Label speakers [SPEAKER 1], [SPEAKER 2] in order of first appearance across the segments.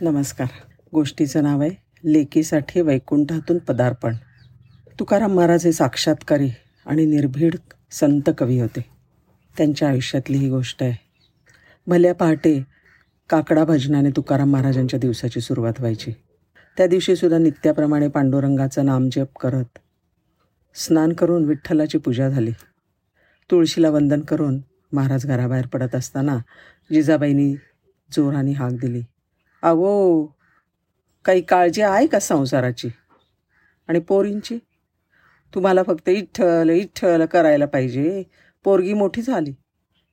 [SPEAKER 1] नमस्कार. गोष्टीचं नाव आहे लेकीसाठी वैकुंठातून पदार्पण. तुकाराम महाराज हे साक्षात्कारी आणि निर्भीड संत कवी होते. त्यांच्या आयुष्यातली ही गोष्ट आहे. भल्या पहाटे काकडा भजनाने तुकाराम महाराजांच्या दिवसाची सुरुवात व्हायची. त्या दिवशीसुद्धा नित्याप्रमाणे पांडुरंगाचं नामजप करत स्नान करून विठ्ठलाची पूजा झाली. तुळशीला वंदन करून महाराज घराबाहेर पडत असताना जिजाबाईंनी जोराने हाक दिली. अहो काही काळजी आहे का संसाराची? आणि पोरींची? तुम्हाला फक्त इठ्ठल इठ्ठल करायला पाहिजे. पोरगी मोठी झाली.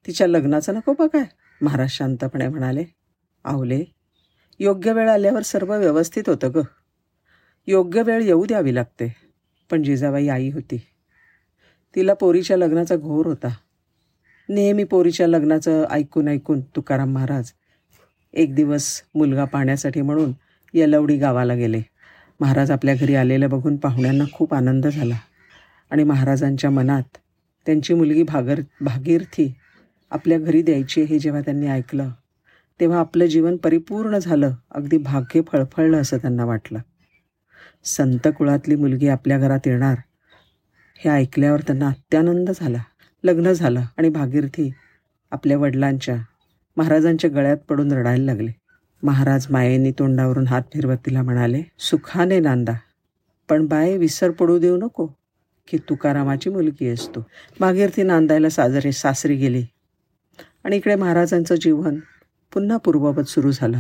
[SPEAKER 1] तिच्या लग्नाचं नको बघाय महाराज शांतपणे म्हणाले आवले योग्य वेळ आल्यावर सर्व व्यवस्थित होतं ग. योग्य वेळ येऊ द्यावी लागते. पण जिजाबाई आई होती. तिला पोरीच्या लग्नाचा घोर होता. नेहमी पोरीच्या लग्नाचं ऐकून ऐकून तुकाराम महाराज एक दिवस मुलगा पाहण्यासाठी म्हणून यलवडी गावाला गेले. महाराज आपल्या घरी आलेलं बघून पाहुण्यांना खूप आनंद झाला आणि महाराजांच्या मनात त्यांची मुलगी भागर भागीरथी आपल्या घरी द्यायची हे जेव्हा त्यांनी ऐकलं तेव्हा आपलं जीवन परिपूर्ण झालं अगदी भाग्य फळफळलं असं त्यांना वाटलं. संत कुळातली मुलगी आपल्या घरात येणार हे ऐकल्यावर त्यांना अत्यानंद झाला लग्न झालं आणि भागीरथी आपल्या वडिलांच्या महाराजांच्या गळ्यात पडून रडायला लागले. महाराज मायेनी तोंडावरून हात फिरवत तिला म्हणाले सुखाने नांदा पण बाय विसर पडू देऊ नको की तुकारामाची मुलगी असतो. भागीरथी नांदायला साजरे सासरी गेली. आणि इकडे महाराजांचं जीवन पुन्हा पूर्ववत सुरू झालं.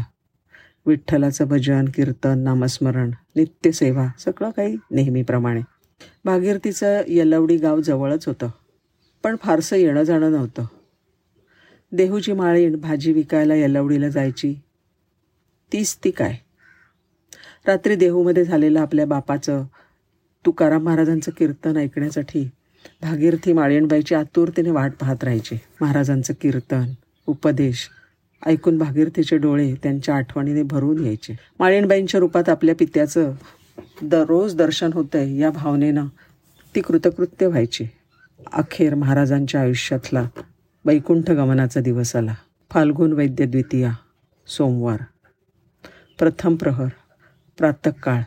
[SPEAKER 1] विठ्ठलाचं भजन कीर्तन नामस्मरण नित्यसेवा सगळं काही नेहमीप्रमाणे. भागीरथीचं यलवडी गाव जवळच होतं. पण फारसं येणं जाणं नव्हतं. देहूची माळीण भाजी विकायला यलवडीला जायची. तीच ती काय? रात्री देहूमध्ये झालेलं आपल्या बापाचं तुकाराम महाराजांचं कीर्तन ऐकण्यासाठी भागीरथी माळीणबाईची आतुरतेने वाट पाहत राहायची. महाराजांचं कीर्तन उपदेश ऐकून भागीरथीचे डोळे त्यांच्या आठवणीने भरून यायचे. माळीणबाईंच्या रूपात आपल्या पित्याचं दररोज दर्शन होतंय या भावनेनं ती कृतकृत्य व्हायची. अखेर महाराजांच्या आयुष्यातला वैकुंठ गमनाचा दिवस आला. फाल्गुन वैद्य द्वितीया सोमवार. प्रथम प्रहर प्रातकाळ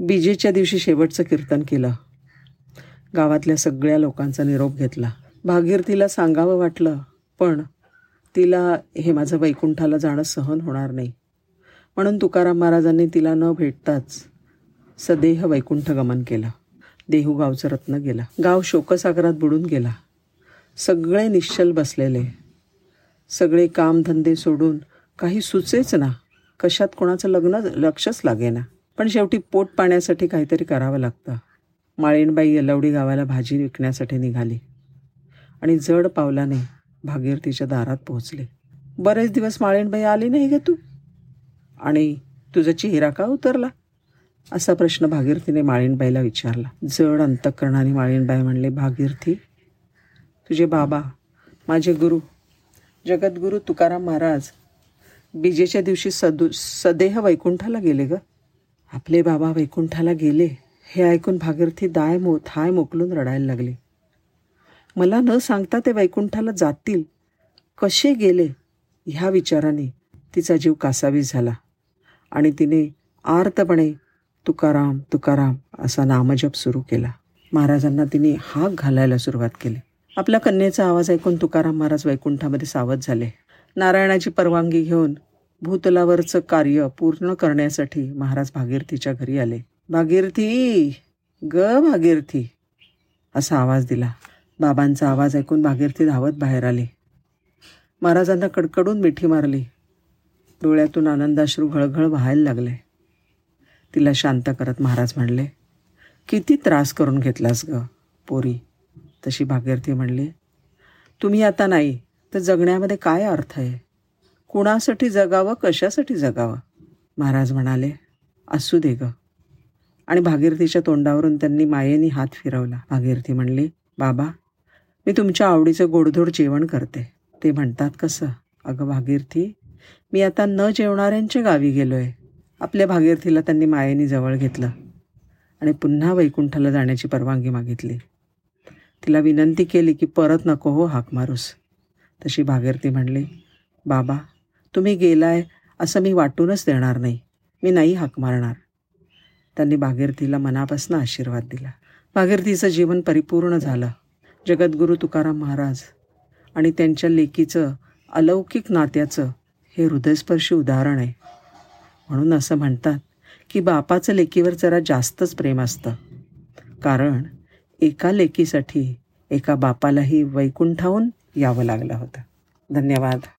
[SPEAKER 1] बीजेच्या दिवशी शेवटचं कीर्तन केलं. गावातल्या सगळ्या लोकांचा निरोप घेतला. भागीरथीला सांगावं वाटलं पण तिला हे माझं वैकुंठाला जाणं सहन होणार नाही. म्हणून तुकाराम महाराजांनी तिला न भेटताच सदेह वैकुंठ गमन केलं. देहू गावचं रत्न गेला. गाव शोकसागरात बुडून गेला. सगळे निश्चल बसलेले. सगळे कामधंदे सोडून काही सुचेच ना. कशात कोणाचं लग्न लक्षच लागेना. पण शेवटी पोट पाण्यासाठी काहीतरी करावं लागतं. माळीणबाई यलवडी गावाला भाजी विकण्यासाठी निघाली. आणि जड पावलाने भागीरथीच्या दारात पोहोचले. बरेच दिवस माळीणबाई आली नाही ग तू? आणि तुझा चेहरा का उतरला? असा प्रश्न भागीरथीने माळीणबाईला विचारला. जड अंतकरणाने माळीणबाई म्हणले भागीरथी तुझे बाबा माझे गुरु जगद्गुरू तुकाराम महाराज बीजेच्या दिवशी सदु सदेह वैकुंठाला गेले ग. आपले बाबा वैकुंठाला गेले हे ऐकून भागीरथी दाय मो थाय मोकलून रडायला लागले. मला न सांगता ते वैकुंठाला जातील. कसे गेले? ह्या विचाराने तिचा जीव कासावीस झाला. आणि तिने आर्तपणे तुकाराम तुकाराम असा नामजप सुरू केला. महाराजांना तिने हाक घालायला सुरुवात केली. आपल्या कन्येचा आवाज ऐकून तुकाराम महाराज वैकुंठामध्ये सावध झाले. नारायणाची परवानगी घेऊन भूतलावरचं कार्य पूर्ण करण्यासाठी महाराज भागीरथीच्या घरी आले. भागीरथी! ग भागीरथी! असा आवाज दिला. बाबांचा आवाज ऐकून भागीरथी धावत बाहेर आली. महाराजांना कडकडून मिठी मारली. डोळ्यातून आनंदाश्रू घळघळ व्हायला लागले. तिला शांत करत महाराज म्हणले किती त्रास करून घेतलास ग पोरी. तशी भागीरथी म्हणली तुम्ही आता नाही तर जगण्यामध्ये काय अर्थ आहे? कुणासाठी जगावं कशासाठी जगावं? महाराज म्हणाले असू दे ग. आणि भागीरथीच्या तोंडावरून त्यांनी मायेनी हात फिरवला. भागीरथी म्हणली बाबा मी तुमच्या आवडीचं गोडधोड जेवण करते. ते म्हणतात कसं? अगं भागीरथी मी आता न जेवणाऱ्यांच्या गावी गेलो आहे आपल्या भागीरथीला त्यांनी मायेनी जवळ घेतलं आणि पुन्हा वैकुंठाला जाण्याची परवानगी मागितली. तिला विनंती केली की परत नको हो हाक मारूस. तशी भागीरथी म्हणली बाबा तुम्ही गेलाय असं मी वाटूनच देणार नाही. मी नाही हाक मारणार. त्यांनी भागीरथीला मनापासून आशीर्वाद दिला. भागीरथीचं जीवन परिपूर्ण झालं. जगद्गुरू तुकाराम महाराज आणि त्यांच्या लेकीचं अलौकिक नात्याचं हे हृदयस्पर्शी उदाहरण आहे. म्हणून असं म्हणतात की बापाचं लेकीवर जरा जास्तच प्रेम असतं. कारण एका लेकीसाठी एका बापालाही वैकुंठाहून यावं लागलं होतं. धन्यवाद.